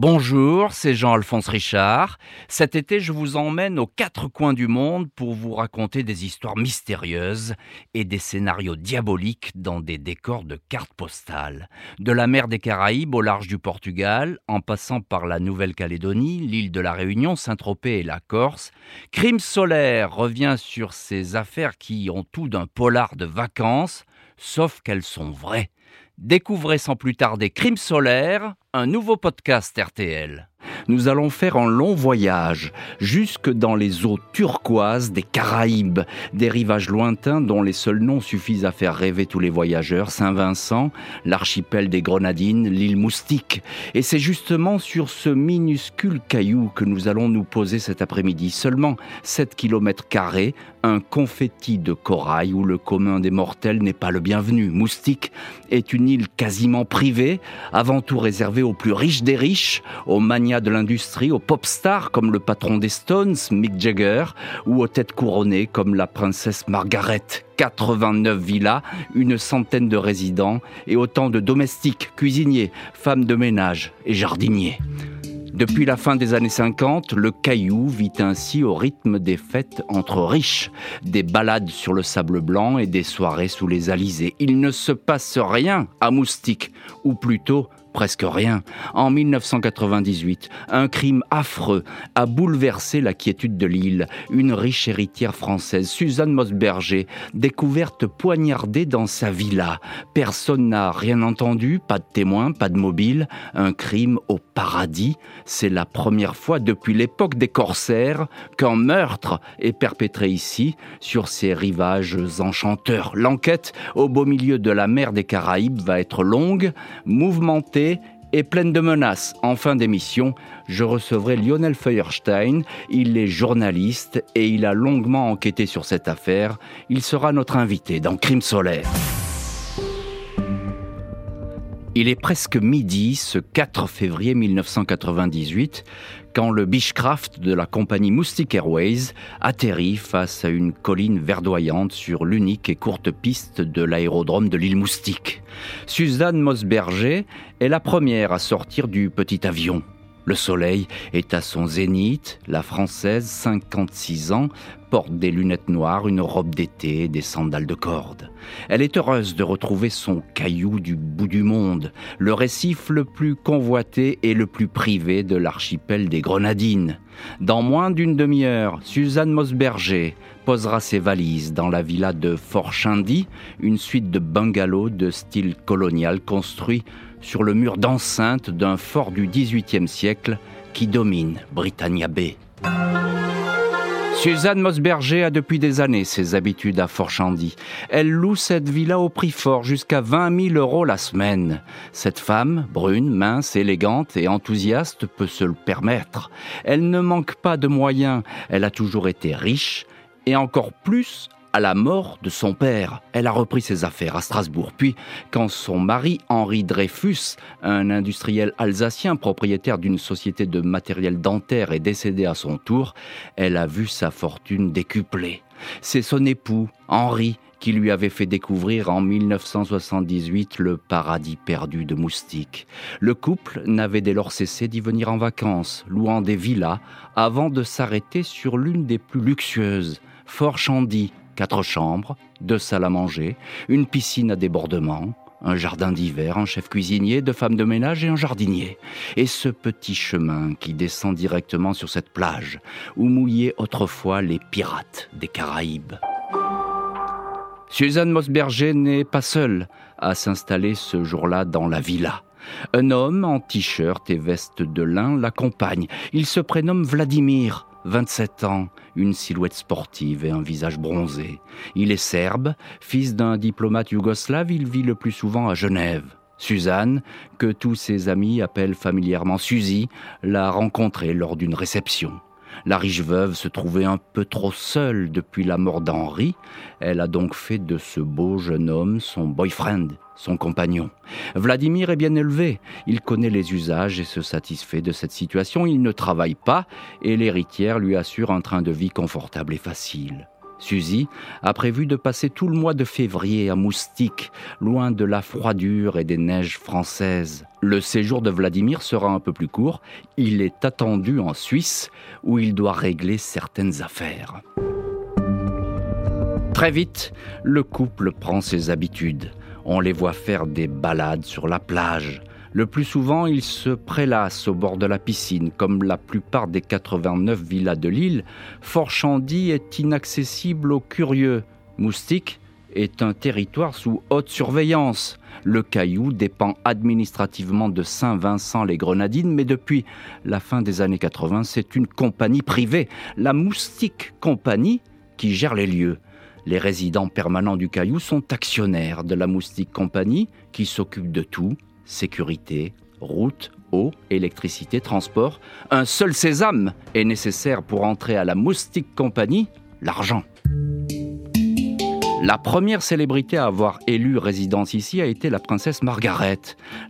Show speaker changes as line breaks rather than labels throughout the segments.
Bonjour, c'est Jean-Alphonse Richard. Cet été, je vous emmène aux quatre coins du monde pour vous raconter des histoires mystérieuses et des scénarios diaboliques dans des décors de cartes postales. De la mer des Caraïbes au large du Portugal, en passant par la Nouvelle-Calédonie, l'île de la Réunion, Saint-Tropez et la Corse, Crime solaire revient sur ces affaires qui ont tout d'un polar de vacances, sauf qu'elles sont vraies. Découvrez sans plus tarder Crime solaire, un nouveau podcast RTL nous allons faire un long voyage jusque dans les eaux turquoises des Caraïbes, des rivages lointains dont les seuls noms suffisent à faire rêver tous les voyageurs, Saint-Vincent, l'archipel des Grenadines, l'île Moustique. Et c'est justement sur ce minuscule caillou que nous allons nous poser cet après-midi, seulement 7 km carrés, un confetti de corail où le commun des mortels n'est pas le bienvenu. Moustique est une île quasiment privée, avant tout réservée aux plus riches des riches, aux manias de l'industrie, aux pop stars comme le patron des Stones, Mick Jagger, ou aux têtes couronnées comme la princesse Margaret. 89 villas, une centaine de résidents et autant de domestiques, cuisiniers, femmes de ménage et jardiniers. Depuis la fin des années 50, le Caillou vit ainsi au rythme des fêtes entre riches, des balades sur le sable blanc et des soirées sous les alizés. Il ne se passe rien à Moustique, ou plutôt presque rien. En 1998, un crime affreux a bouleversé la quiétude de l'île. Une riche héritière française, Suzanne Mosberger, découverte poignardée dans sa villa. Personne n'a rien entendu, pas de témoins, pas de mobile. Un crime au paradis. C'est la première fois depuis l'époque des corsaires qu'un meurtre est perpétré ici, sur ces rivages enchanteurs. L'enquête, au beau milieu de la mer des Caraïbes, va être longue, mouvementée et pleine de menaces. En fin d'émission, je recevrai Lionel Feuerstein. Il est journaliste et il a longuement enquêté sur cette affaire. Il sera notre invité dans Crime solaire. Il est presque midi ce 4 février 1998 quand le Beechcraft de la compagnie Moustique Airways atterrit face à une colline verdoyante sur l'unique et courte piste de l'aérodrome de l'île Moustique. Suzanne Mosberger est la première à sortir du petit avion. Le soleil est à son zénith. La Française, 56 ans, porte des lunettes noires, une robe d'été et des sandales de corde. Elle est heureuse de retrouver son caillou du bout du monde, le récif le plus convoité et le plus privé de l'archipel des Grenadines. Dans moins d'une demi-heure, Suzanne Mosberger posera ses valises dans la villa de Fort une suite de bungalows de style colonial construits sur le mur d'enceinte d'un fort du XVIIIe siècle qui domine Britannia Bay. Suzanne Mosberger a depuis des années ses habitudes à Fort Shandy. Elle loue cette villa au prix fort, jusqu'à 20 000 euros la semaine. Cette femme, brune, mince, élégante et enthousiaste, peut se le permettre. Elle ne manque pas de moyens. Elle a toujours été riche et encore plus à la mort de son père, elle a repris ses affaires à Strasbourg. Puis, quand son mari, Henri Dreyfus, un industriel alsacien propriétaire d'une société de matériel dentaire, est décédé à son tour, elle a vu sa fortune décuplée. C'est son époux, Henri, qui lui avait fait découvrir en 1978 le paradis perdu de Moustique. Le couple n'avait dès lors cessé d'y venir en vacances, louant des villas, avant de s'arrêter sur l'une des plus luxueuses, Fort Chandy, quatre chambres, deux salles à manger, une piscine à débordement, un jardin d'hiver, un chef cuisinier, deux femmes de ménage et un jardinier. Et ce petit chemin qui descend directement sur cette plage où mouillaient autrefois les pirates des Caraïbes. Suzanne Mosberger n'est pas seule à s'installer ce jour-là dans la villa. Un homme en t-shirt et veste de lin l'accompagne. Il se prénomme Vladimir. 27 ans, une silhouette sportive et un visage bronzé. Il est serbe, fils d'un diplomate yougoslave, il vit le plus souvent à Genève. Suzanne, que tous ses amis appellent familièrement Suzy, l'a rencontré lors d'une réception. La riche veuve se trouvait un peu trop seule depuis la mort d'Henri. Elle a donc fait de ce beau jeune homme son boyfriend, son compagnon. Vladimir est bien élevé. Il connaît les usages et se satisfait de cette situation. Il ne travaille pas et l'héritière lui assure un train de vie confortable et facile. Suzy a prévu de passer tout le mois de février à Moustique, loin de la froidure et des neiges françaises. Le séjour de Vladimir sera un peu plus court. Il est attendu en Suisse, où il doit régler certaines affaires. Très vite, le couple prend ses habitudes. On les voit faire des balades sur la plage. Le plus souvent, ils se prélassent au bord de la piscine. Comme la plupart des 89 villas de l'île, Fort Chandy est inaccessible aux curieux. Moustique est un territoire sous haute surveillance. Le Caillou dépend administrativement de Saint-Vincent-les-Grenadines, mais depuis la fin des années 80, c'est une compagnie privée, la Moustique Compagnie, qui gère les lieux. Les résidents permanents du Caillou sont actionnaires de la Moustique Compagnie, qui s'occupe de tout, sécurité, route, eau, électricité, transport. Un seul sésame est nécessaire pour entrer à la Moustique Compagnie, l'argent. La première célébrité à avoir élu résidence ici a été la princesse Margaret,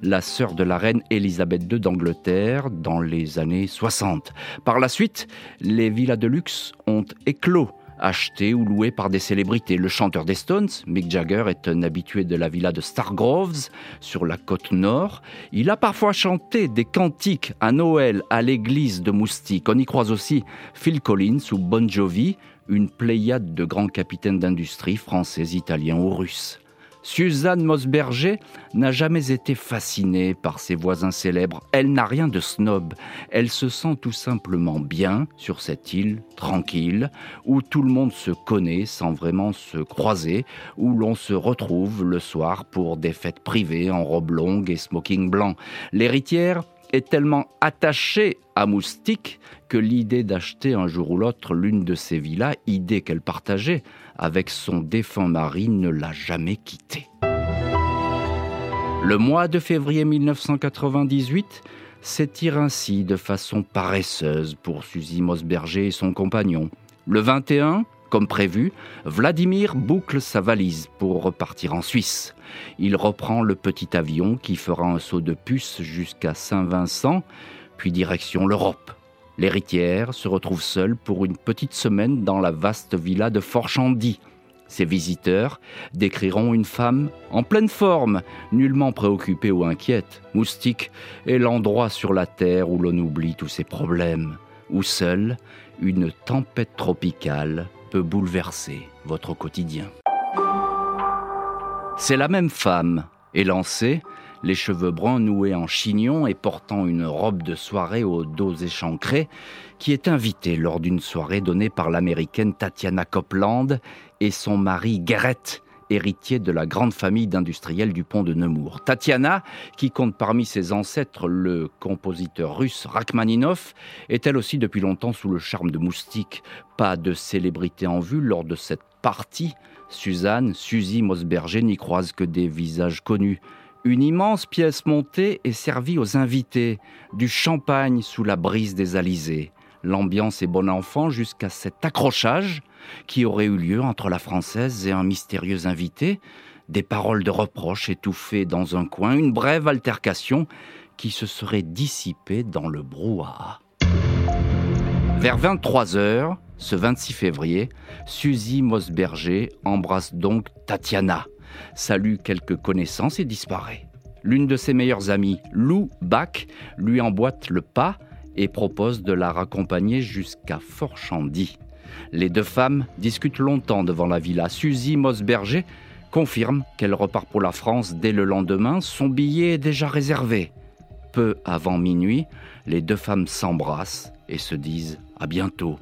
la sœur de la reine Elisabeth II d'Angleterre dans les années 60. Par la suite, les villas de luxe ont éclos acheté ou loué par des célébrités. Le chanteur des Stones, Mick Jagger, est un habitué de la villa de Stargroves, sur la côte nord. Il a parfois chanté des cantiques à Noël à l'église de Moustique. On y croise aussi Phil Collins ou Bon Jovi, une pléiade de grands capitaines d'industrie français, italiens ou russes. Suzanne Mosberger n'a jamais été fascinée par ses voisins célèbres. Elle n'a rien de snob. Elle se sent tout simplement bien sur cette île tranquille où tout le monde se connaît sans vraiment se croiser, où l'on se retrouve le soir pour des fêtes privées en robe longue et smoking blanc. L'héritière est tellement attachée à Moustique que l'idée d'acheter un jour ou l'autre l'une de ses villas, idée qu'elle partageait avec son défunt mari, ne l'a jamais quittée. Le mois de février 1998 s'étire ainsi de façon paresseuse pour Suzy Mosberger et son compagnon. Le 21, comme prévu, Vladimir boucle sa valise pour repartir en Suisse. Il reprend le petit avion qui fera un saut de puce jusqu'à Saint-Vincent, puis direction l'Europe. L'héritière se retrouve seule pour une petite semaine dans la vaste villa de Fort Chandy. Ses visiteurs décriront une femme en pleine forme, nullement préoccupée ou inquiète. Moustique est l'endroit sur la terre où l'on oublie tous ses problèmes, où seule une tempête tropicale peut bouleverser votre quotidien. C'est la même femme, élancée, les cheveux bruns noués en chignon et portant une robe de soirée aux dos échancrés, qui est invitée lors d'une soirée donnée par l'américaine Tatiana Copeland et son mari Garrett, héritier de la grande famille d'industriels du pont de Nemours. Tatiana, qui compte parmi ses ancêtres le compositeur russe Rachmaninov, est elle aussi depuis longtemps sous le charme de Moustique. Pas de célébrité en vue lors de cette partie. Suzanne, Suzy Mosberger n'y croise que des visages connus. Une immense pièce montée est servie aux invités, du champagne sous la brise des alizés. L'ambiance est bon enfant jusqu'à cet accrochage qui aurait eu lieu entre la Française et un mystérieux invité, des paroles de reproche étouffées dans un coin, une brève altercation qui se serait dissipée dans le brouhaha. Vers 23 heures, ce 26 février, Suzy Mosberger embrasse donc Tatiana, salue quelques connaissances et disparaît. L'une de ses meilleures amies, Lou Bach, lui emboîte le pas et propose de la raccompagner jusqu'à Fort Chandy. Les deux femmes discutent longtemps devant la villa. Suzy Mosberger confirme qu'elle repart pour la France dès le lendemain. Son billet est déjà réservé. Peu avant minuit, les deux femmes s'embrassent et se disent à bientôt.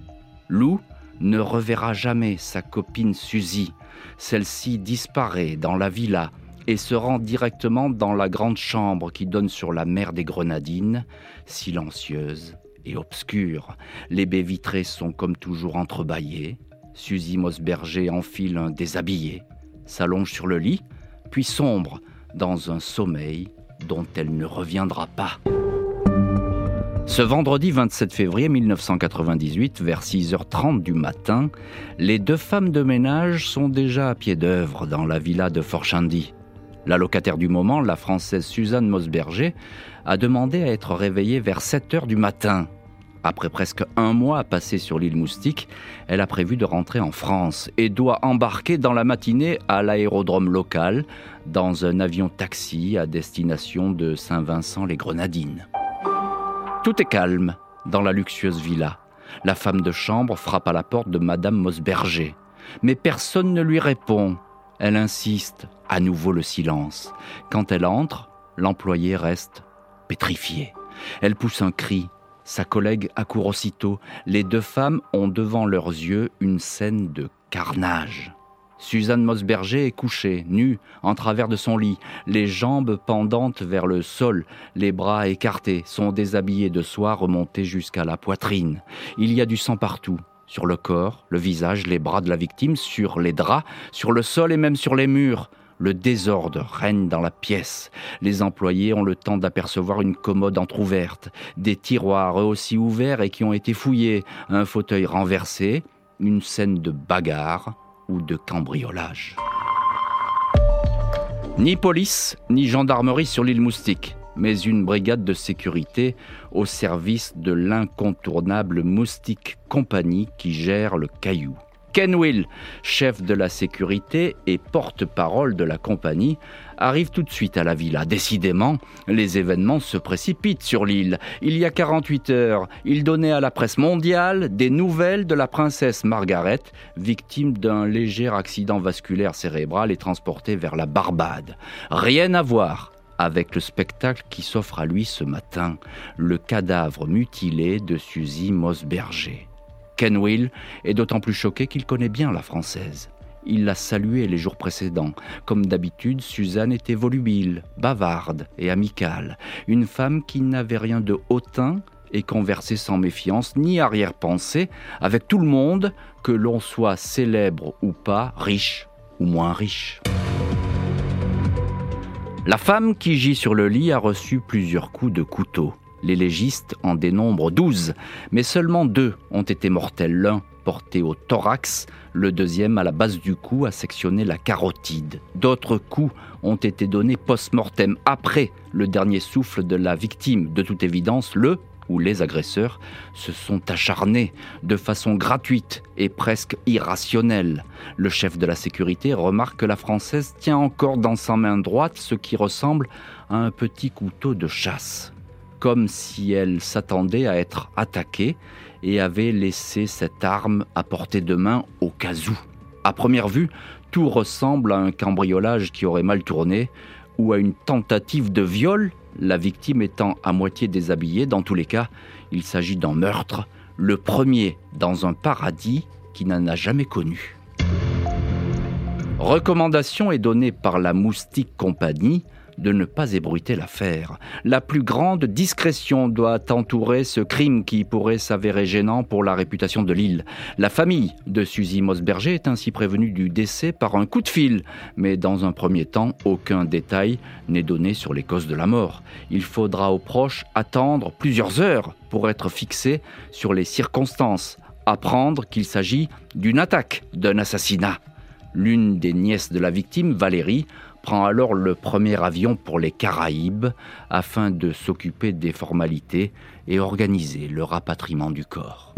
Lou ne reverra jamais sa copine Suzy. Celle-ci disparaît dans la villa et se rend directement dans la grande chambre qui donne sur la mer des Grenadines, silencieuse et obscure. Les baies vitrées sont comme toujours entrebâillées. Suzy Mosberger enfile un déshabillé, s'allonge sur le lit, puis sombre dans un sommeil dont elle ne reviendra pas. Ce vendredi 27 février 1998, vers 6h30 du matin, les deux femmes de ménage sont déjà à pied d'œuvre dans la villa de Forchandy. La locataire du moment, la française Suzanne Mosberger, a demandé à être réveillée vers 7 h du matin Après presque un mois passé sur l'île Moustique, elle a prévu de rentrer en France et doit embarquer dans la matinée à l'aérodrome local dans un avion taxi à destination de Saint-Vincent-les-Grenadines. Tout est calme dans la luxueuse villa. La femme de chambre frappe à la porte de Madame Mosberger. Mais personne ne lui répond. Elle insiste, à nouveau le silence. Quand elle entre, l'employé reste pétrifié. Elle pousse un cri, sa collègue accourt aussitôt. Les deux femmes ont devant leurs yeux une scène de carnage. Suzanne Mosberger est couchée, nue, en travers de son lit, les jambes pendantes vers le sol, les bras écartés, son déshabillé de soie remonté jusqu'à la poitrine. Il y a du sang partout, sur le corps, le visage, les bras de la victime, sur les draps, sur le sol et même sur les murs. Le désordre règne dans la pièce. Les employés ont le temps d'apercevoir une commode entr'ouverte, des tiroirs aussi ouverts et qui ont été fouillés, un fauteuil renversé, une scène de bagarre ou de cambriolage. Ni police, ni gendarmerie sur l'île Moustique, mais une brigade de sécurité au service de l'incontournable Moustique Compagnie qui gère le caillou. Ken Will, chef de la sécurité et porte-parole de la compagnie, arrive tout de suite à la villa. Décidément, les événements se précipitent sur l'île. Il y a 48 heures, il donnait à la presse mondiale des nouvelles de la princesse Margaret, victime d'un léger accident vasculaire cérébral et transportée vers la Barbade. Rien à voir avec le spectacle qui s'offre à lui ce matin, le cadavre mutilé de Suzy Mosberger. Ken Will est d'autant plus choqué qu'il connaît bien la française. Il l'a saluée les jours précédents. Comme d'habitude, Suzanne était volubile, bavarde et amicale. Une femme qui n'avait rien de hautain et conversait sans méfiance ni arrière-pensée avec tout le monde, que l'on soit célèbre ou pas, riche ou moins riche. La femme qui gît sur le lit a reçu plusieurs coups de couteau. Les légistes en dénombrent douze, mais seulement deux ont été mortels. L'un porté au thorax, le deuxième à la base du cou a sectionné la carotide. D'autres coups ont été donnés post-mortem après le dernier souffle de la victime. De toute évidence, le ou les agresseurs se sont acharnés de façon gratuite et presque irrationnelle. Le chef de la sécurité remarque que la Française tient encore dans sa main droite ce qui ressemble à un petit couteau de chasse comme si elle s'attendait à être attaquée et avait laissé cette arme à portée de main au cas où. À première vue, tout ressemble à un cambriolage qui aurait mal tourné ou à une tentative de viol, la victime étant à moitié déshabillée. Dans tous les cas, il s'agit d'un meurtre, le premier dans un paradis qui n'en a jamais connu. Recommandation est donnée par la Moustique Compagnie de ne pas ébruiter l'affaire. La plus grande discrétion doit entourer ce crime qui pourrait s'avérer gênant pour la réputation de l'île. La famille de Suzy Mosberger est ainsi prévenue du décès par un coup de fil, mais dans un premier temps, aucun détail n'est donné sur les causes de la mort. Il faudra aux proches attendre plusieurs heures pour être fixés sur les circonstances, apprendre qu'il s'agit d'une attaque, d'un assassinat. L'une des nièces de la victime, Valérie, prend alors le premier avion pour les Caraïbes afin de s'occuper des formalités et organiser le rapatriement du corps.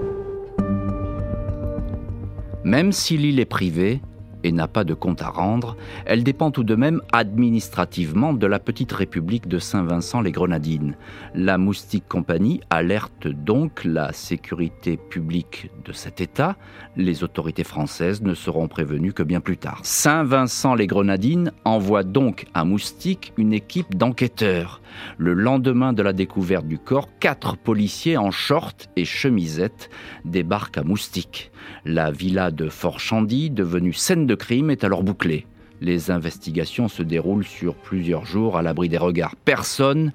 Même si l'île est privée, et n'a pas de compte à rendre, elle dépend tout de même administrativement de la petite république de Saint-Vincent-les-Grenadines. La Moustique Compagnie alerte donc la sécurité publique de cet État. Les autorités françaises ne seront prévenues que bien plus tard. Saint-Vincent-les-Grenadines envoie donc à Moustique une équipe d'enquêteurs. Le lendemain de la découverte du corps, quatre policiers en short et chemisette débarquent à Moustique. La villa de Fort Chandy, devenue scène de crime, est alors bouclée. Les investigations se déroulent sur plusieurs jours à l'abri des regards. Personne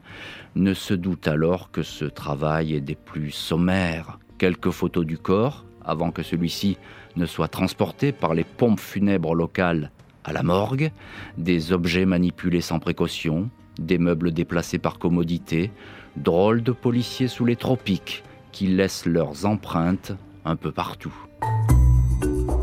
ne se doute alors que ce travail est des plus sommaires. Quelques photos du corps, avant que celui-ci ne soit transporté par les pompes funèbres locales à la morgue, des objets manipulés sans précaution, des meubles déplacés par commodité, drôles de policiers sous les tropiques qui laissent leurs empreintes un peu partout.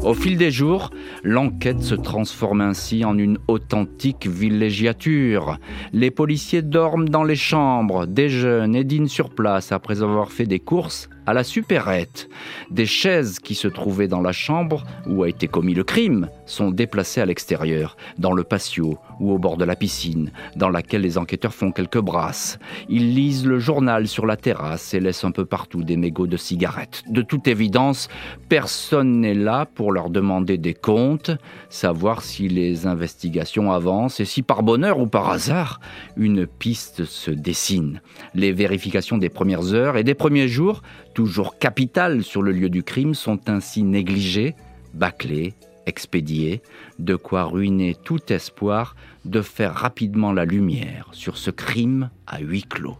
Au fil des jours, l'enquête se transforme ainsi en une authentique villégiature. Les policiers dorment dans les chambres, déjeunent et dînent sur place après avoir fait des courses à la supérette. Des chaises qui se trouvaient dans la chambre où a été commis le crime sont déplacées à l'extérieur, dans le patio ou au bord de la piscine, dans laquelle les enquêteurs font quelques brasses. Ils lisent le journal sur la terrasse et laissent un peu partout des mégots de cigarettes. De toute évidence, personne n'est là pour leur demander des comptes, savoir si les investigations avancent et si par bonheur ou par hasard, une piste se dessine. Les vérifications des premières heures et des premiers jours toujours capitales sur le lieu du crime, sont ainsi négligées, bâclées, expédiées, de quoi ruiner tout espoir de faire rapidement la lumière sur ce crime à huis clos.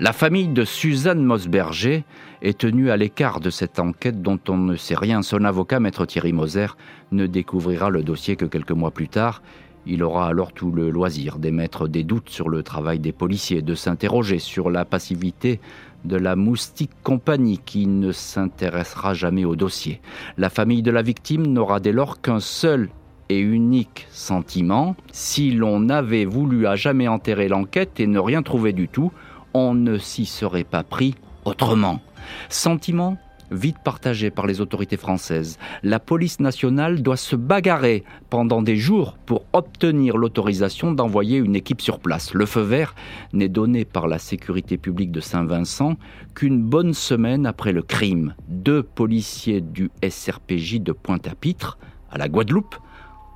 La famille de Suzanne Mosberger est tenue à l'écart de cette enquête dont on ne sait rien. Son avocat, maître Thierry Moser, ne découvrira le dossier que quelques mois plus tard il aura alors tout le loisir d'émettre des doutes sur le travail des policiers, de s'interroger sur la passivité de la moustique compagnie qui ne s'intéressera jamais au dossier. La famille de la victime n'aura dès lors qu'un seul et unique sentiment. Si l'on avait voulu à jamais enterrer l'enquête et ne rien trouver du tout, on ne s'y serait pas pris autrement. Sentiment vite partagé par les autorités françaises. La police nationale doit se bagarrer pendant des jours pour obtenir l'autorisation d'envoyer une équipe sur place. Le feu vert n'est donné par la sécurité publique de Saint-Vincent qu'une bonne semaine après le crime. Deux policiers du SRPJ de Pointe-à-Pitre, à la Guadeloupe,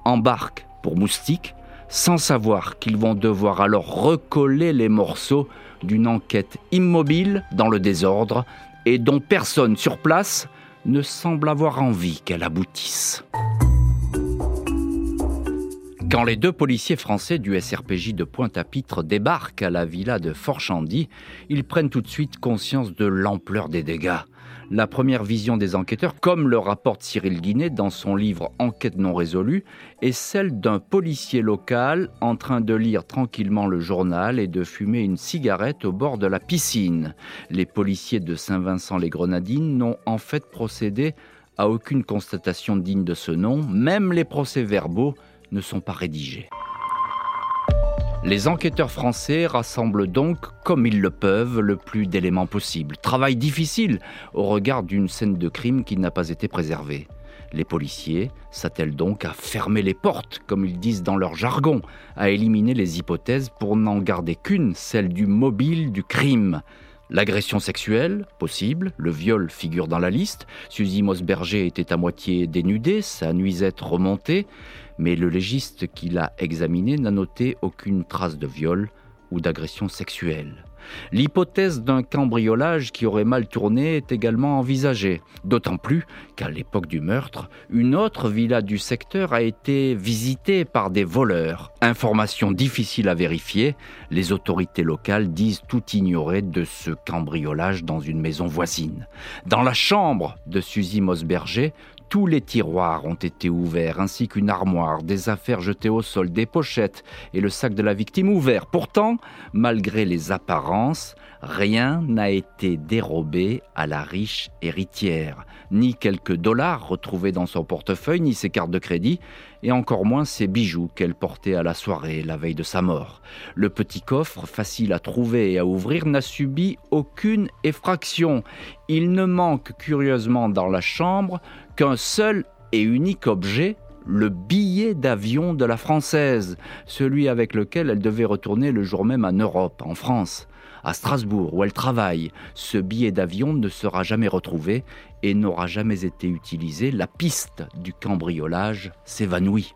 embarquent pour Moustique sans savoir qu'ils vont devoir alors recoller les morceaux d'une enquête immobile dans le désordre et dont personne sur place ne semble avoir envie qu'elle aboutisse. Quand les deux policiers français du SRPJ de Pointe-à-Pitre débarquent à la villa de Forchandy, ils prennent tout de suite conscience de l'ampleur des dégâts la première vision des enquêteurs, comme le rapporte Cyril Guinet dans son livre Enquête non résolue, est celle d'un policier local en train de lire tranquillement le journal et de fumer une cigarette au bord de la piscine. Les policiers de Saint-Vincent-les-Grenadines n'ont en fait procédé à aucune constatation digne de ce nom, même les procès-verbaux ne sont pas rédigés. Les enquêteurs français rassemblent donc, comme ils le peuvent, le plus d'éléments possible. Travail difficile au regard d'une scène de crime qui n'a pas été préservée. Les policiers s'attellent donc à fermer les portes, comme ils disent dans leur jargon, à éliminer les hypothèses pour n'en garder qu'une, celle du mobile du crime. L'agression sexuelle, possible, le viol figure dans la liste, Suzy Mosberger était à moitié dénudée, sa nuisette remontée, mais le légiste qui l'a examiné n'a noté aucune trace de viol ou d'agression sexuelle. L'hypothèse d'un cambriolage qui aurait mal tourné est également envisagée, d'autant plus qu'à l'époque du meurtre, une autre villa du secteur a été visitée par des voleurs. Information difficile à vérifier, les autorités locales disent tout ignorer de ce cambriolage dans une maison voisine. Dans la chambre de Suzy Mosberger, tous les tiroirs ont été ouverts, ainsi qu'une armoire, des affaires jetées au sol, des pochettes et le sac de la victime ouvert. Pourtant, malgré les apparences, rien n'a été dérobé à la riche héritière. Ni quelques dollars retrouvés dans son portefeuille, ni ses cartes de crédit, et encore moins ses bijoux qu'elle portait à la soirée la veille de sa mort. Le petit coffre, facile à trouver et à ouvrir, n'a subi aucune effraction. Il ne manque curieusement dans la chambre qu'un seul et unique objet, le billet d'avion de la Française, celui avec lequel elle devait retourner le jour même en Europe, en France, à Strasbourg, où elle travaille. Ce billet d'avion ne sera jamais retrouvé et n'aura jamais été utilisé. La piste du cambriolage s'évanouit.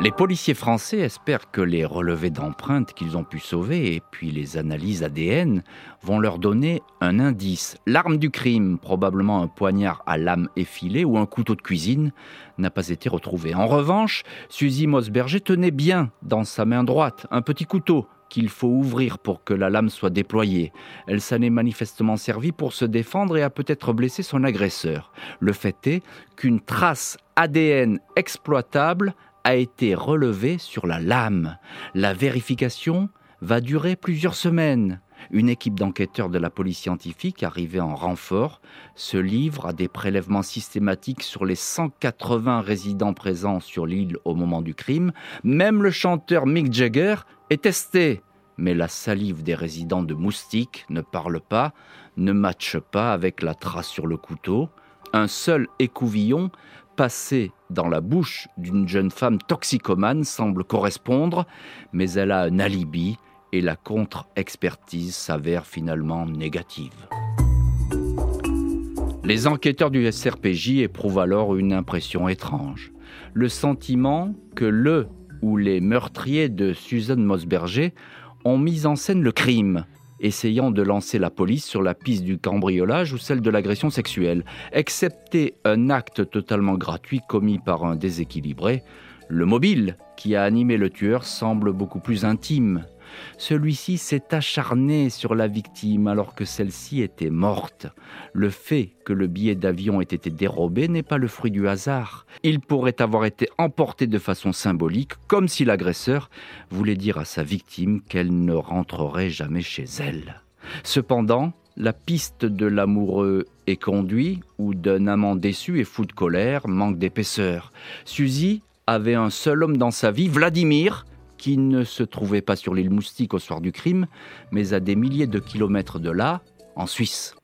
Les policiers français espèrent que les relevés d'empreintes qu'ils ont pu sauver et puis les analyses ADN vont leur donner un indice. L'arme du crime, probablement un poignard à lame effilée ou un couteau de cuisine, n'a pas été retrouvée. En revanche, Suzy Mosberger tenait bien dans sa main droite un petit couteau qu'il faut ouvrir pour que la lame soit déployée. Elle s'en est manifestement servie pour se défendre et a peut-être blessé son agresseur. Le fait est qu'une trace ADN exploitable a été relevé sur la lame. La vérification va durer plusieurs semaines. Une équipe d'enquêteurs de la police scientifique arrivée en renfort se livre à des prélèvements systématiques sur les 180 résidents présents sur l'île au moment du crime. Même le chanteur Mick Jagger est testé. Mais la salive des résidents de Moustique ne parle pas, ne matche pas avec la trace sur le couteau. Un seul écouvillon passé dans la bouche d'une jeune femme toxicomane semble correspondre, mais elle a un alibi et la contre-expertise s'avère finalement négative. Les enquêteurs du SRPJ éprouvent alors une impression étrange. Le sentiment que le ou les meurtriers de Suzanne Mosberger ont mis en scène le crime, essayant de lancer la police sur la piste du cambriolage ou celle de l'agression sexuelle, excepté un acte totalement gratuit commis par un déséquilibré. Le mobile qui a animé le tueur semble beaucoup plus intime celui-ci s'est acharné sur la victime alors que celle-ci était morte. Le fait que le billet d'avion ait été dérobé n'est pas le fruit du hasard. Il pourrait avoir été emporté de façon symbolique, comme si l'agresseur voulait dire à sa victime qu'elle ne rentrerait jamais chez elle. Cependant, la piste de l'amoureux est conduit ou d'un amant déçu et fou de colère manque d'épaisseur. Suzy avait un seul homme dans sa vie, Vladimir, qui ne se trouvait pas sur l'île Moustique au soir du crime, mais à des milliers de kilomètres de là, en Suisse.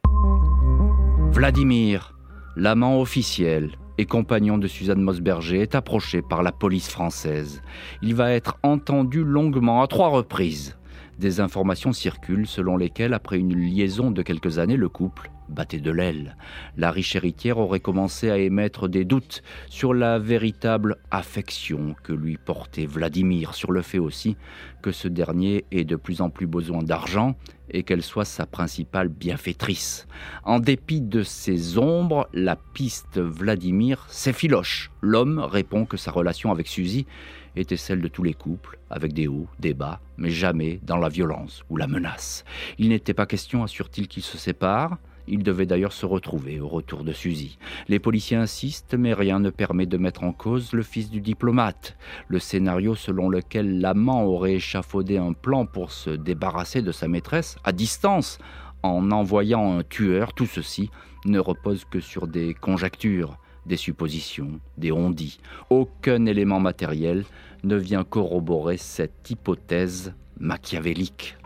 Vladimir, l'amant officiel et compagnon de Suzanne Mosberger, est approché par la police française. Il va être entendu longuement à trois reprises. Des informations circulent selon lesquelles, après une liaison de quelques années, le couple battait de l'aile. La riche héritière aurait commencé à émettre des doutes sur la véritable affection que lui portait Vladimir, sur le fait aussi que ce dernier ait de plus en plus besoin d'argent et qu'elle soit sa principale bienfaitrice. En dépit de ces ombres, la piste Vladimir s'effiloche. L'homme répond que sa relation avec Suzy était celle de tous les couples, avec des hauts, des bas, mais jamais dans la violence ou la menace. Il n'était pas question, assure-t-il, qu'ils se séparent. Ils devaient d'ailleurs se retrouver au retour de Suzy. Les policiers insistent, mais rien ne permet de mettre en cause le fils du diplomate. Le scénario selon lequel l'amant aurait échafaudé un plan pour se débarrasser de sa maîtresse à distance en envoyant un tueur, tout ceci ne repose que sur des conjectures, des suppositions, des ondits. Aucun élément matériel ne vient corroborer cette hypothèse machiavélique.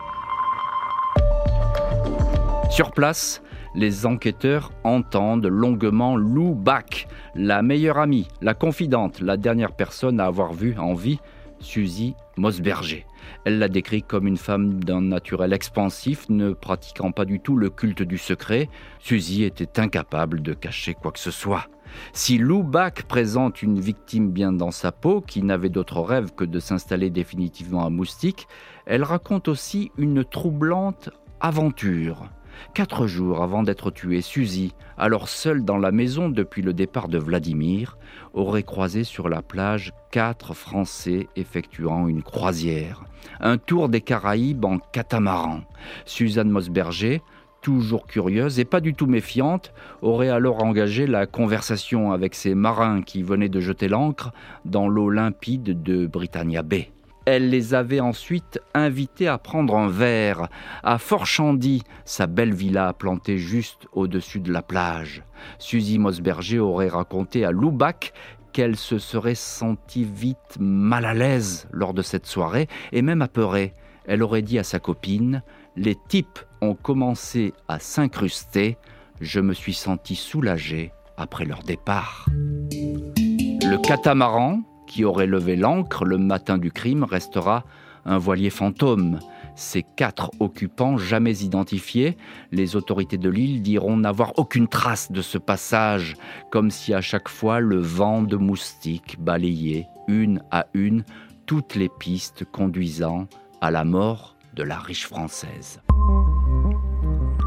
Sur place, les enquêteurs entendent longuement Lou Bach, la meilleure amie, la confidente, la dernière personne à avoir vu en vie Suzy Mosberger. Elle la décrit comme une femme d'un naturel expansif, ne pratiquant pas du tout le culte du secret. Suzy était incapable de cacher quoi que ce soit. Si Lou Bach présente une victime bien dans sa peau, qui n'avait d'autre rêve que de s'installer définitivement à Moustique, elle raconte aussi une troublante aventure. Quatre jours avant d'être tuée, Suzy, alors seule dans la maison depuis le départ de Vladimir, aurait croisé sur la plage quatre Français effectuant une croisière, un tour des Caraïbes en catamaran. Suzanne Mosberger, toujours curieuse et pas du tout méfiante, aurait alors engagé la conversation avec ces marins qui venaient de jeter l'ancre dans l'eau limpide de Britannia Bay. Elle les avait ensuite invités à prendre un verre à Fort Chandy, sa belle villa plantée juste au-dessus de la plage. Suzy Mosberger aurait raconté à Loubac qu'elle se serait sentie vite mal à l'aise lors de cette soirée et même apeurée. Elle aurait dit à sa copine Les types ont commencé à s'incruster, je me suis sentie soulagée après leur départ. Le catamaran, qui aurait levé l'ancre le matin du crime restera un voilier fantôme. Ces quatre occupants jamais identifiés, les autorités de l'île diront n'avoir aucune trace de ce passage, comme si à chaque fois le vent de moustiques balayait une à une toutes les pistes conduisant à la mort de la riche française.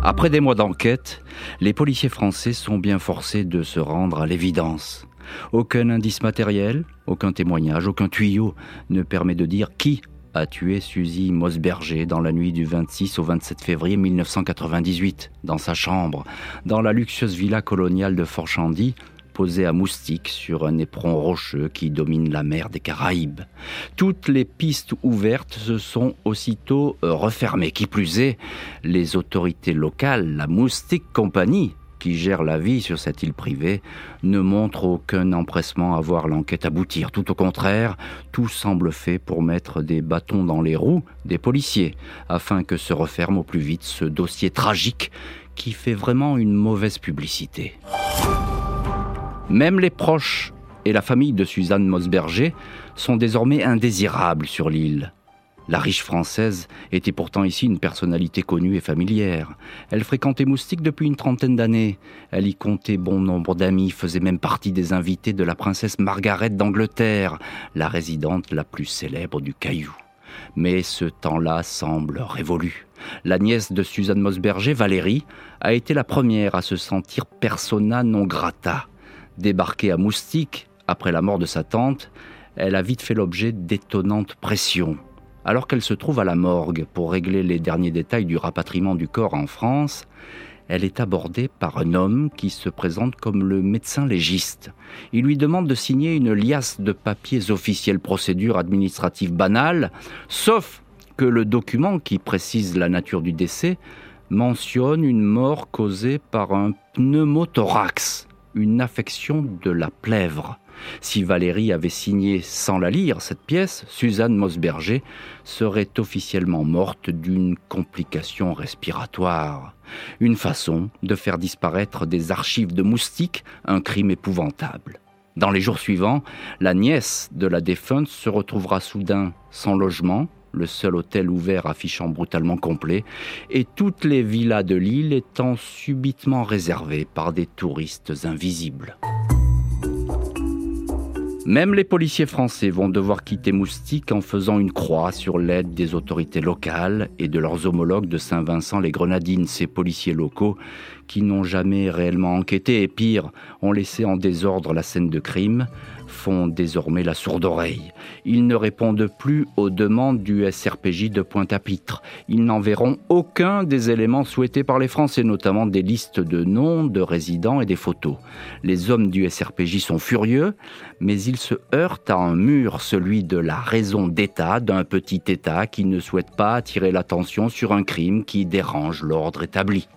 Après des mois d'enquête, les policiers français sont bien forcés de se rendre à l'évidence. Aucun indice matériel, aucun témoignage, aucun tuyau ne permet de dire qui a tué Suzy Mosberger dans la nuit du 26 au 27 février 1998, dans sa chambre, dans la luxueuse villa coloniale de Fort Posée à Moustique sur un éperon rocheux qui domine la mer des Caraïbes. Toutes les pistes ouvertes se sont aussitôt refermées. Qui plus est, les autorités locales, la Moustique Company, qui gère la vie sur cette île privée ne montre aucun empressement à voir l'enquête aboutir. Tout au contraire, tout semble fait pour mettre des bâtons dans les roues des policiers, afin que se referme au plus vite ce dossier tragique qui fait vraiment une mauvaise publicité. Même les proches et la famille de Suzanne Mosberger sont désormais indésirables sur l'île. La riche française était pourtant ici une personnalité connue et familière. Elle fréquentait Moustique depuis une trentaine d'années. Elle y comptait bon nombre d'amis, faisait même partie des invités de la princesse Margaret d'Angleterre, la résidente la plus célèbre du Caillou. Mais ce temps-là semble révolu. La nièce de Suzanne Mosberger, Valérie, a été la première à se sentir persona non grata. Débarquée à Moustique, après la mort de sa tante, elle a vite fait l'objet d'étonnantes pressions. Alors qu'elle se trouve à la morgue pour régler les derniers détails du rapatriement du corps en France, elle est abordée par un homme qui se présente comme le médecin légiste. Il lui demande de signer une liasse de papiers officiels, procédure administrative banale, sauf que le document qui précise la nature du décès mentionne une mort causée par un pneumothorax, une affection de la plèvre. Si Valérie avait signé sans la lire cette pièce, Suzanne Mosberger serait officiellement morte d'une complication respiratoire. Une façon de faire disparaître des archives de moustiques un crime épouvantable. Dans les jours suivants, la nièce de la défunte se retrouvera soudain sans logement, le seul hôtel ouvert affichant brutalement complet, et toutes les villas de l'île étant subitement réservées par des touristes invisibles. Même les policiers français vont devoir quitter Moustique en faisant une croix sur l'aide des autorités locales et de leurs homologues de Saint-Vincent-les-Grenadines, ces policiers locaux qui n'ont jamais réellement enquêté et pire, ont laissé en désordre la scène de crime, font désormais la sourde oreille. Ils ne répondent plus aux demandes du SRPJ de Pointe-à-Pitre. Ils n'enverront aucun des éléments souhaités par les Français, notamment des listes de noms, de résidents et des photos. Les hommes du SRPJ sont furieux, mais ils se heurtent à un mur, celui de la raison d'État d'un petit État qui ne souhaite pas attirer l'attention sur un crime qui dérange l'ordre établi.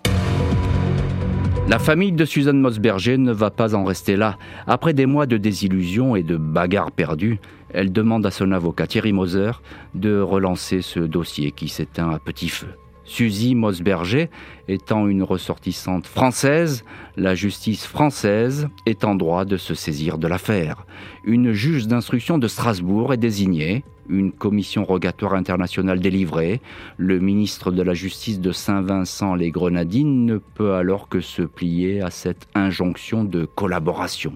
La famille de Suzanne Mosberger ne va pas en rester là. Après des mois de désillusion et de bagarres perdues, elle demande à son avocat Thierry Moser de relancer ce dossier qui s'éteint à petit feu. Suzy Mosberger étant une ressortissante française, la justice française est en droit de se saisir de l'affaire. Une juge d'instruction de Strasbourg est désignée, une commission rogatoire internationale délivrée, le ministre de la Justice de Saint-Vincent-les-Grenadines ne peut alors que se plier à cette injonction de collaboration.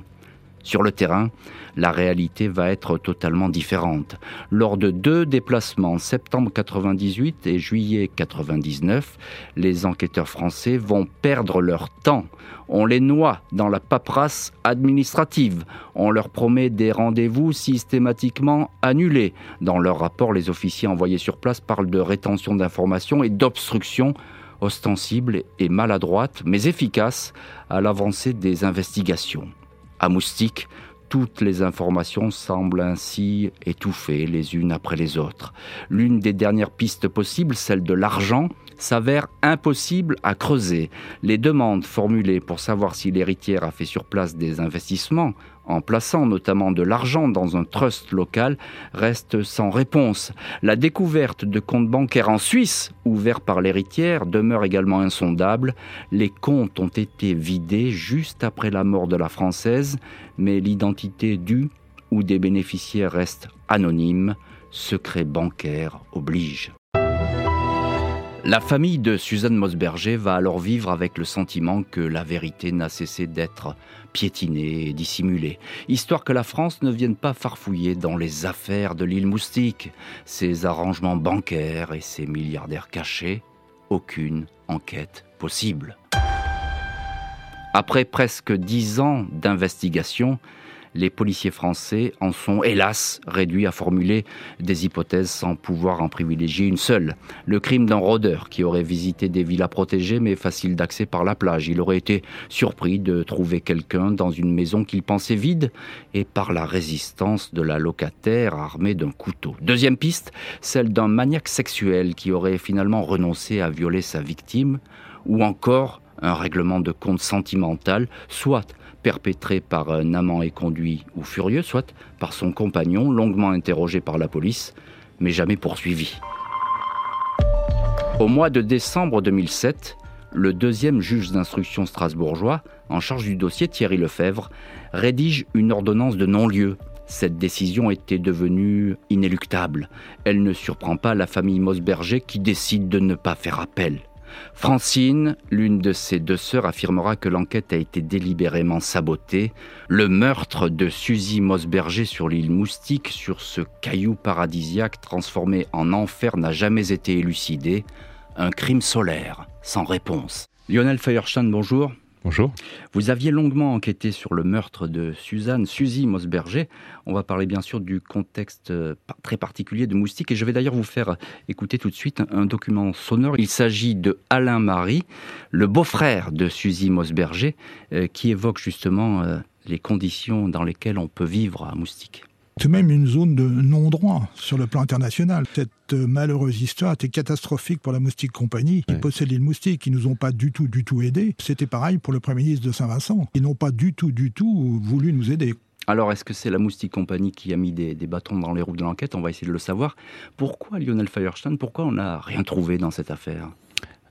Sur le terrain, la réalité va être totalement différente. Lors de deux déplacements, septembre 98 et juillet 99, les enquêteurs français vont perdre leur temps. On les noie dans la paperasse administrative. On leur promet des rendez-vous systématiquement annulés. Dans leur rapport, les officiers envoyés sur place parlent de rétention d'informations et d'obstruction ostensible et maladroite, mais efficace à l'avancée des investigations. À Moustique, toutes les informations semblent ainsi étouffées les unes après les autres. L'une des dernières pistes possibles, celle de l'argent, s'avère impossible à creuser. Les demandes formulées pour savoir si l'héritière a fait sur place des investissements en plaçant notamment de l'argent dans un trust local, reste sans réponse. La découverte de comptes bancaires en Suisse, ouverts par l'héritière, demeure également insondable. Les comptes ont été vidés juste après la mort de la Française, mais l'identité du ou des bénéficiaires reste anonyme. Secret bancaire oblige. La famille de Suzanne Mosberger va alors vivre avec le sentiment que la vérité n'a cessé d'être piétinée et dissimulée, histoire que la France ne vienne pas farfouiller dans les affaires de l'île Moustique, ses arrangements bancaires et ses milliardaires cachés, aucune enquête possible. Après presque dix ans d'investigation, les policiers français en sont, hélas, réduits à formuler des hypothèses sans pouvoir en privilégier une seule. Le crime d'un rôdeur qui aurait visité des villas protégées mais faciles d'accès par la plage. Il aurait été surpris de trouver quelqu'un dans une maison qu'il pensait vide et par la résistance de la locataire armée d'un couteau. Deuxième piste, celle d'un maniaque sexuel qui aurait finalement renoncé à violer sa victime ou encore un règlement de compte sentimental, soit perpétré par un amant éconduit ou furieux, soit par son compagnon, longuement interrogé par la police, mais jamais poursuivi. Au mois de décembre 2007, le deuxième juge d'instruction strasbourgeois, en charge du dossier Thierry Lefebvre, rédige une ordonnance de non-lieu. Cette décision était devenue inéluctable. Elle ne surprend pas la famille Mosberger qui décide de ne pas faire appel. Francine, l'une de ses deux sœurs, affirmera que l'enquête a été délibérément sabotée. Le meurtre de Suzy Mosberger sur l'île Moustique, sur ce caillou paradisiaque transformé en enfer, n'a jamais été élucidé. Un crime solaire, sans réponse. Lionel Feuerstein, bonjour.
Bonjour.
Vous aviez longuement enquêté sur le meurtre de Suzanne, Suzy Mosberger. On va parler bien sûr du contexte euh, très particulier de Moustique et je vais d'ailleurs vous faire écouter tout de suite un document sonore. Il s'agit de Alain Marie, le beau-frère de Suzy Mosberger, euh, qui évoque justement euh, les conditions dans lesquelles on peut vivre à Moustique.
C'est même une zone de non-droit sur le plan international. Cette malheureuse histoire était catastrophique pour la Moustique Compagnie, qui possède l'île Moustique, qui nous ont pas du tout, du tout aidés. C'était pareil pour le Premier ministre de Saint-Vincent. Ils n'ont pas du tout, du tout voulu nous aider.
Alors, est-ce que c'est la Moustique Compagnie qui a mis des, des bâtons dans les roues de l'enquête? On va essayer de le savoir. Pourquoi Lionel Firestein Pourquoi on n'a rien trouvé dans cette affaire?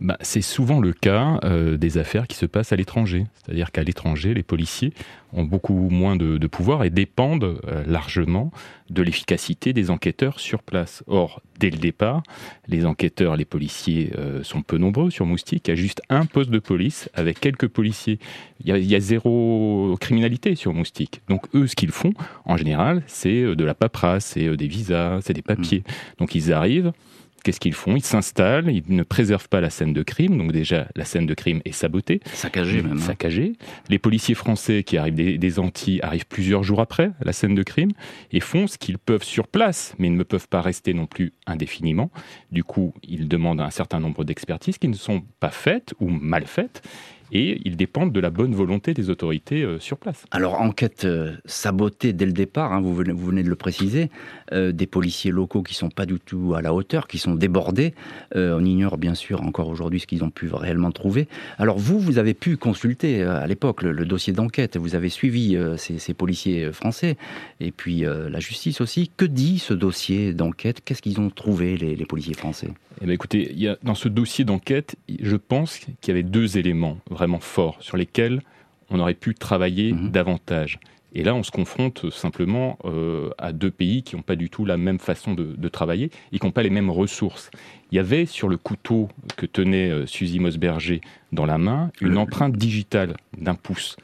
Bah, c'est souvent le cas euh, des affaires qui se passent à l'étranger. C'est-à-dire qu'à l'étranger, les policiers ont beaucoup moins de, pouvoir et dépendent euh, largement de l'efficacité des enquêteurs sur place. Or, dès le départ, les enquêteurs, les policiers euh, sont peu nombreux sur Moustique. Il y a juste un poste de police avec quelques policiers. Il y a, zéro criminalité sur Moustique. Donc eux, ce qu'ils font, en général, c'est de la paperasse, c'est des visas, c'est des papiers. Mmh. Donc ils arrivent Qu'est-ce qu'ils font? Ils s'installent, ils ne préservent pas la scène de crime, donc déjà la scène de crime est sabotée.
Saccagée même. Hein.
Saccagée. Les policiers français qui arrivent des, Antilles arrivent plusieurs jours après la scène de crime et font ce qu'ils peuvent sur place, mais ils ne peuvent pas rester non plus indéfiniment. Du coup, ils demandent un certain nombre d'expertises qui ne sont pas faites ou mal faites et ils dépendent de la bonne volonté des autorités euh, sur place.
Alors, enquête euh, sabotée dès le départ, hein, vous, venez, vous, venez, de le préciser, euh, des policiers locaux qui sont pas du tout à la hauteur, qui sont débordés. on ignore bien sûr encore aujourd'hui ce qu'ils ont pu réellement trouver. Alors, vous, vous avez pu consulter à l'époque le, dossier d'enquête, vous avez suivi ces, ces, policiers français et puis la justice aussi. Que dit ce dossier d'enquête? Qu'est-ce qu'ils ont trouvé, les, les policiers français?
Eh bien, Écoutez, il y a, dans ce dossier d'enquête, je pense qu'il y avait deux éléments vraiment forts sur lesquels on aurait pu travailler mhm. davantage. Et là, on se confronte simplement euh, à deux pays qui n'ont pas du tout la même façon de, travailler et qui n'ont pas les mêmes ressources. Il y avait sur le couteau que tenait euh, Suzy Mosberger dans la main une empreinte digitale d'un pouce.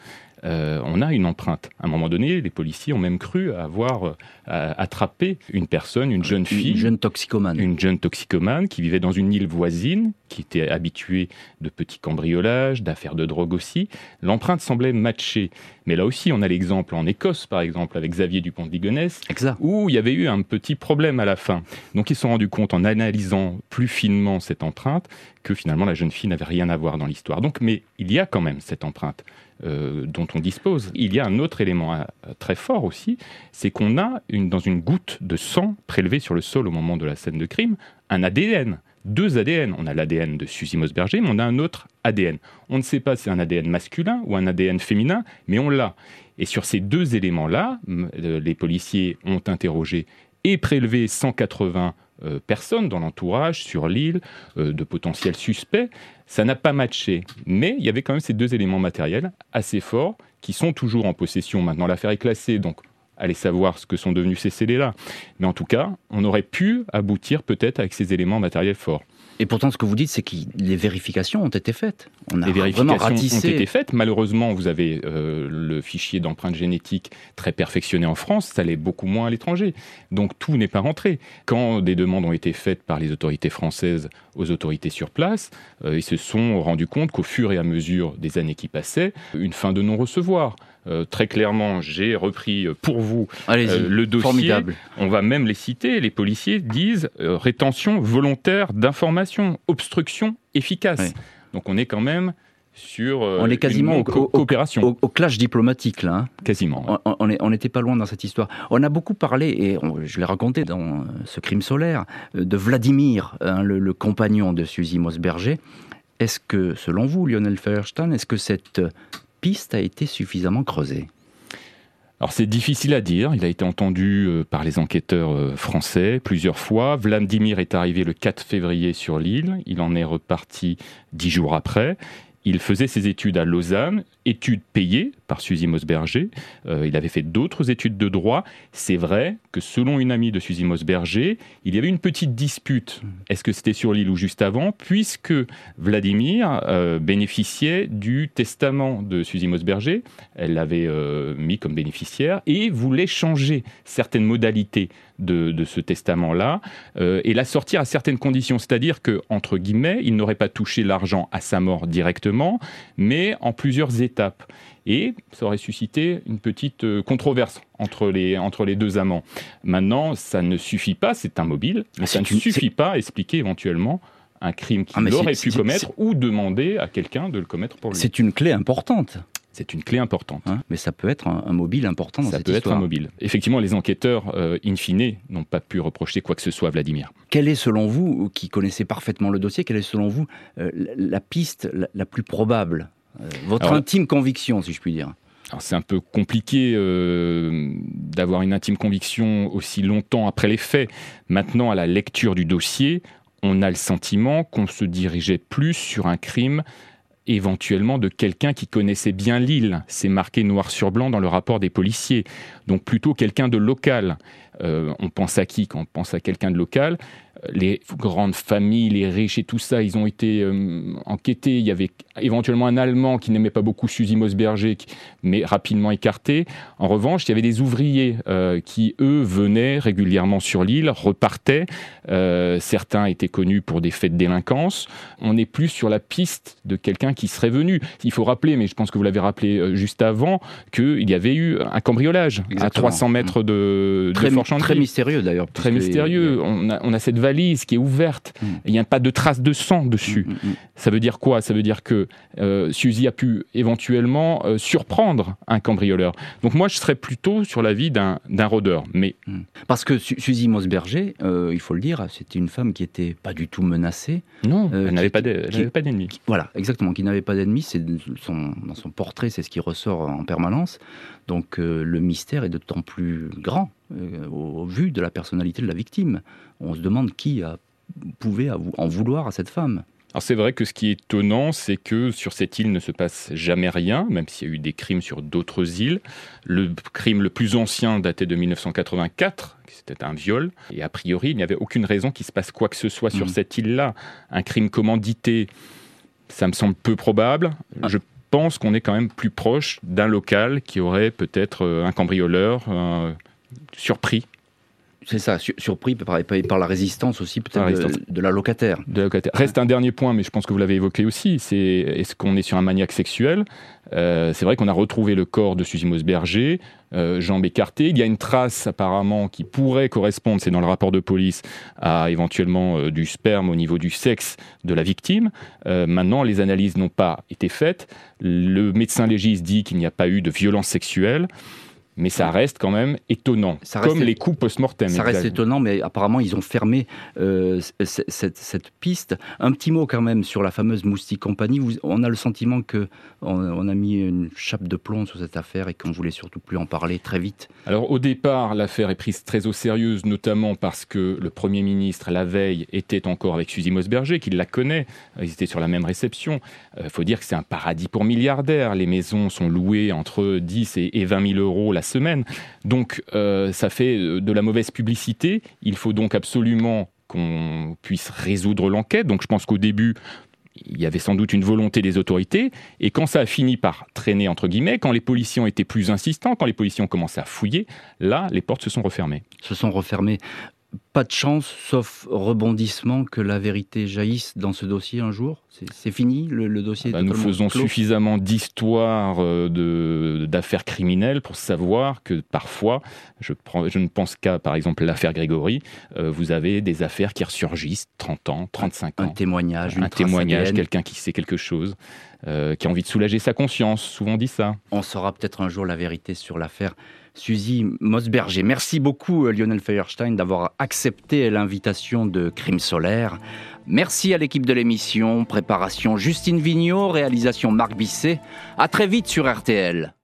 Euh, on a une empreinte. À un moment donné, les policiers ont même cru avoir euh, attrapé une personne, une jeune fille.
Une jeune toxicomane.
Une jeune toxicomane qui vivait dans une île voisine, qui était habituée de petits cambriolages, d'affaires de drogue aussi. L'empreinte semblait matcher. Mais là aussi, on a l'exemple en Écosse, par exemple, avec Xavier Dupont de Ligonnès, où il y avait eu un petit problème à la fin. Donc ils se sont rendus compte, en analysant plus finement cette empreinte, que finalement la jeune fille n'avait rien à voir dans l'histoire. Donc, mais il y a quand même cette empreinte. Euh, dont on dispose. Il y a un autre élément euh, très fort aussi, c'est qu'on a dans une goutte de sang prélevée sur le sol au moment de la scène de crime, un ADN. Deux ADN. On a l'ADN de Suzy Mosberger, mais on a un autre ADN. On ne sait pas si c'est un ADN masculin ou un ADN féminin, mais on l'a. Et sur ces deux éléments-là, euh, les policiers ont interrogé et prélevé 180 euh, personnes dans l'entourage, sur l'île, euh, de potentiels suspects. Ça n'a pas matché. Mais il y avait quand même ces deux éléments matériels assez forts qui sont toujours en possession. Maintenant, l'affaire est classée, donc allez savoir ce que sont devenus ces scellés-là. Mais en tout cas, on aurait pu aboutir peut-être avec ces éléments matériels forts.
Et pourtant, ce que vous dites, c'est que les vérifications ont été faites.
On a les vérifications ont été faites. Malheureusement, vous avez euh, le fichier d'empreinte génétique très perfectionné en France, ça l'est beaucoup moins à l'étranger. Donc tout n'est pas rentré. Quand des demandes ont été faites par les autorités françaises aux autorités sur place, euh, ils se sont rendus compte qu'au fur et à mesure des années qui passaient, une fin de non-recevoir très clairement, j'ai repris pour vous le dossier.
Formidable.
On va même les citer. Les policiers disent rétention volontaire d'informations, obstruction efficace. Donc on est quand même sur
euh, on est quasiment
au, coopération.
Au, clash diplomatique là. Hein.
Quasiment.
On n'était pas loin dans cette histoire. On a beaucoup parlé, et je l'ai raconté dans euh, ce crime solaire, euh, de Vladimir, hein, le, compagnon de Suzy Mosberger. Est-ce que, selon vous, Lionel Feuerstein, est-ce que cette piste a été suffisamment creusée
alors c'est difficile à dire, il a été entendu par les enquêteurs français plusieurs fois. Vladimir est arrivé le 4 février sur l'île, il en est reparti dix jours après. Il faisait ses études à Lausanne, études payées par Suzy Mosberger. Euh, il avait fait d'autres études de droit. C'est vrai que selon une amie de Suzy Mosberger, il y avait une petite dispute. Est-ce que c'était sur l'île ou juste avant? Puisque Vladimir euh, bénéficiait du testament de Suzy Mosberger. Elle l'avait euh, mis comme bénéficiaire et voulait changer certaines modalités de, ce testament-là et la sortir à certaines conditions. C'est-à-dire que, entre guillemets, il n'aurait pas touché l'argent à sa mort directement, mais en plusieurs étapes et ça aurait suscité une petite euh, controverse entre les, entre les deux amants. Maintenant, ça ne suffit pas, c'est un mobile, mais ça ne suffit pas à expliquer éventuellement un crime qu'il ah, aurait pu commettre ou demander à quelqu'un de le commettre pour lui.
C'est une clé importante.
C'est une clé importante. Hein,
mais ça peut être un, mobile important dans
ça
cette
histoire. Ça peut être un mobile. Effectivement, les enquêteurs, euh, in fine, n'ont pas pu reprocher quoi que ce soit à Vladimir.
Quelle est, selon vous, qui connaissez parfaitement le dossier, quelle est, selon vous, euh, la piste la, plus probable euh, votre intime conviction, si je puis dire?
C'est un peu compliqué euh, d'avoir une intime conviction aussi longtemps après les faits. Maintenant, à la lecture du dossier, on a le sentiment qu'on se dirigeait plus sur un crime éventuellement de quelqu'un qui connaissait bien l'île. C'est marqué noir sur blanc dans le rapport des policiers. Donc plutôt quelqu'un de local. Euh, on pense à qui quand on pense à quelqu'un de local? Les grandes familles, les riches et tout ça, ils ont été euh, enquêtés. Il y avait éventuellement un Allemand qui n'aimait pas beaucoup Suzy Mosberger, mais rapidement écarté. En revanche, il y avait des ouvriers euh, qui, eux, venaient régulièrement sur l'île, repartaient. Euh, certains étaient connus pour des faits de délinquance. On n'est plus sur la piste de quelqu'un qui serait venu. Il faut rappeler, mais je pense que vous l'avez rappelé juste avant, qu'il y avait eu un cambriolage à 300 mètres de,
très, Très mystérieux d'ailleurs.
Très mystérieux. On a, on a cette valise qui est ouverte, mm. il n'y a pas de traces de sang dessus. Mm, mm, Ça veut dire quoi? Ça veut dire que euh, Suzy a pu éventuellement euh, surprendre un cambrioleur. Donc moi, je serais plutôt sur l'avis d'un rôdeur. Mais...
Parce que Suzy Mosberger, euh, il faut le dire, c'était une femme qui n'était pas du tout menacée.
Non, elle n'avait pas d'ennemis.
Voilà, exactement, qui n'avait pas d'ennemis. Dans son portrait, c'est ce qui ressort en permanence. Donc le mystère est d'autant plus grand au vu de la personnalité de la victime on se demande qui a, pouvait en vouloir à cette femme.
Alors c'est vrai que ce qui est étonnant, c'est que sur cette île ne se passe jamais rien, même s'il y a eu des crimes sur d'autres îles. Le crime le plus ancien datait de 1984, c'était un viol, et a priori il n'y avait aucune raison qu'il se passe quoi que ce soit sur mmh. cette île-là. Un crime commandité, ça me semble peu probable. Ah. Je pense qu'on est quand même plus proche d'un local qui aurait peut-être euh, un cambrioleur surpris
c'est ça, surpris par, par, la résistance aussi peut-être de, la locataire.
Reste un dernier point, mais je pense que vous l'avez évoqué aussi, c'est est-ce qu'on est sur un maniaque sexuel? Euh, C'est vrai qu'on a retrouvé le corps de Suzy Mosberger, euh, jambes écartées. Il y a une trace apparemment qui pourrait correspondre, c'est dans le rapport de police, à éventuellement euh, du sperme au niveau du sexe de la victime. maintenant, les analyses n'ont pas été faites. Le médecin légiste dit qu'il n'y a pas eu de violence sexuelle mais ça reste quand même étonnant, comme les coups post-mortem.
Ça reste étonnant, mais apparemment ils ont fermé euh, cette, piste. Un petit mot quand même sur la fameuse moustique compagnie. on a le sentiment que on, a mis une chape de plomb sur cette affaire et qu'on voulait surtout plus en parler très vite.
Alors au départ, l'affaire est prise très au sérieux, notamment parce que le Premier ministre, la veille, était encore avec Suzy Mosberger, qu'il la connaît. Ils étaient sur la même réception. Il euh, faut dire que c'est un paradis pour milliardaires. Les maisons sont louées entre 10 et 20 000 euros la semaine. Donc euh, ça fait euh, de la mauvaise publicité. Il faut donc absolument qu'on puisse résoudre l'enquête. Donc je pense qu'au début, il y avait sans doute une volonté des autorités. Et quand ça a fini par traîner, entre guillemets, quand les policiers ont été plus insistants, quand les policiers ont commencé à fouiller, là, les portes se sont refermées.
Se sont refermées pas de chance, sauf rebondissement, que la vérité jaillisse dans ce dossier un jour? C'est fini Le, dossier
bah, Nous faisons suffisamment d'histoires euh, d'affaires criminelles pour savoir que parfois, je, prends, je ne pense qu'à par exemple l'affaire Grégory, euh, vous avez des affaires qui ressurgissent 30 ans, 35 ans.
Un témoignage,
Un témoignage, quelqu'un qui sait quelque chose. Euh, qui a envie de soulager sa conscience. Souvent dit ça.
On saura peut-être un jour la vérité sur l'affaire Suzy Mosberger. Merci beaucoup euh, Lionel Feuerstein d'avoir accepté l'invitation de Crime Solaire. Merci à l'équipe de l'émission, préparation Justine Vignot, réalisation Marc Bisset. À très vite sur RTL.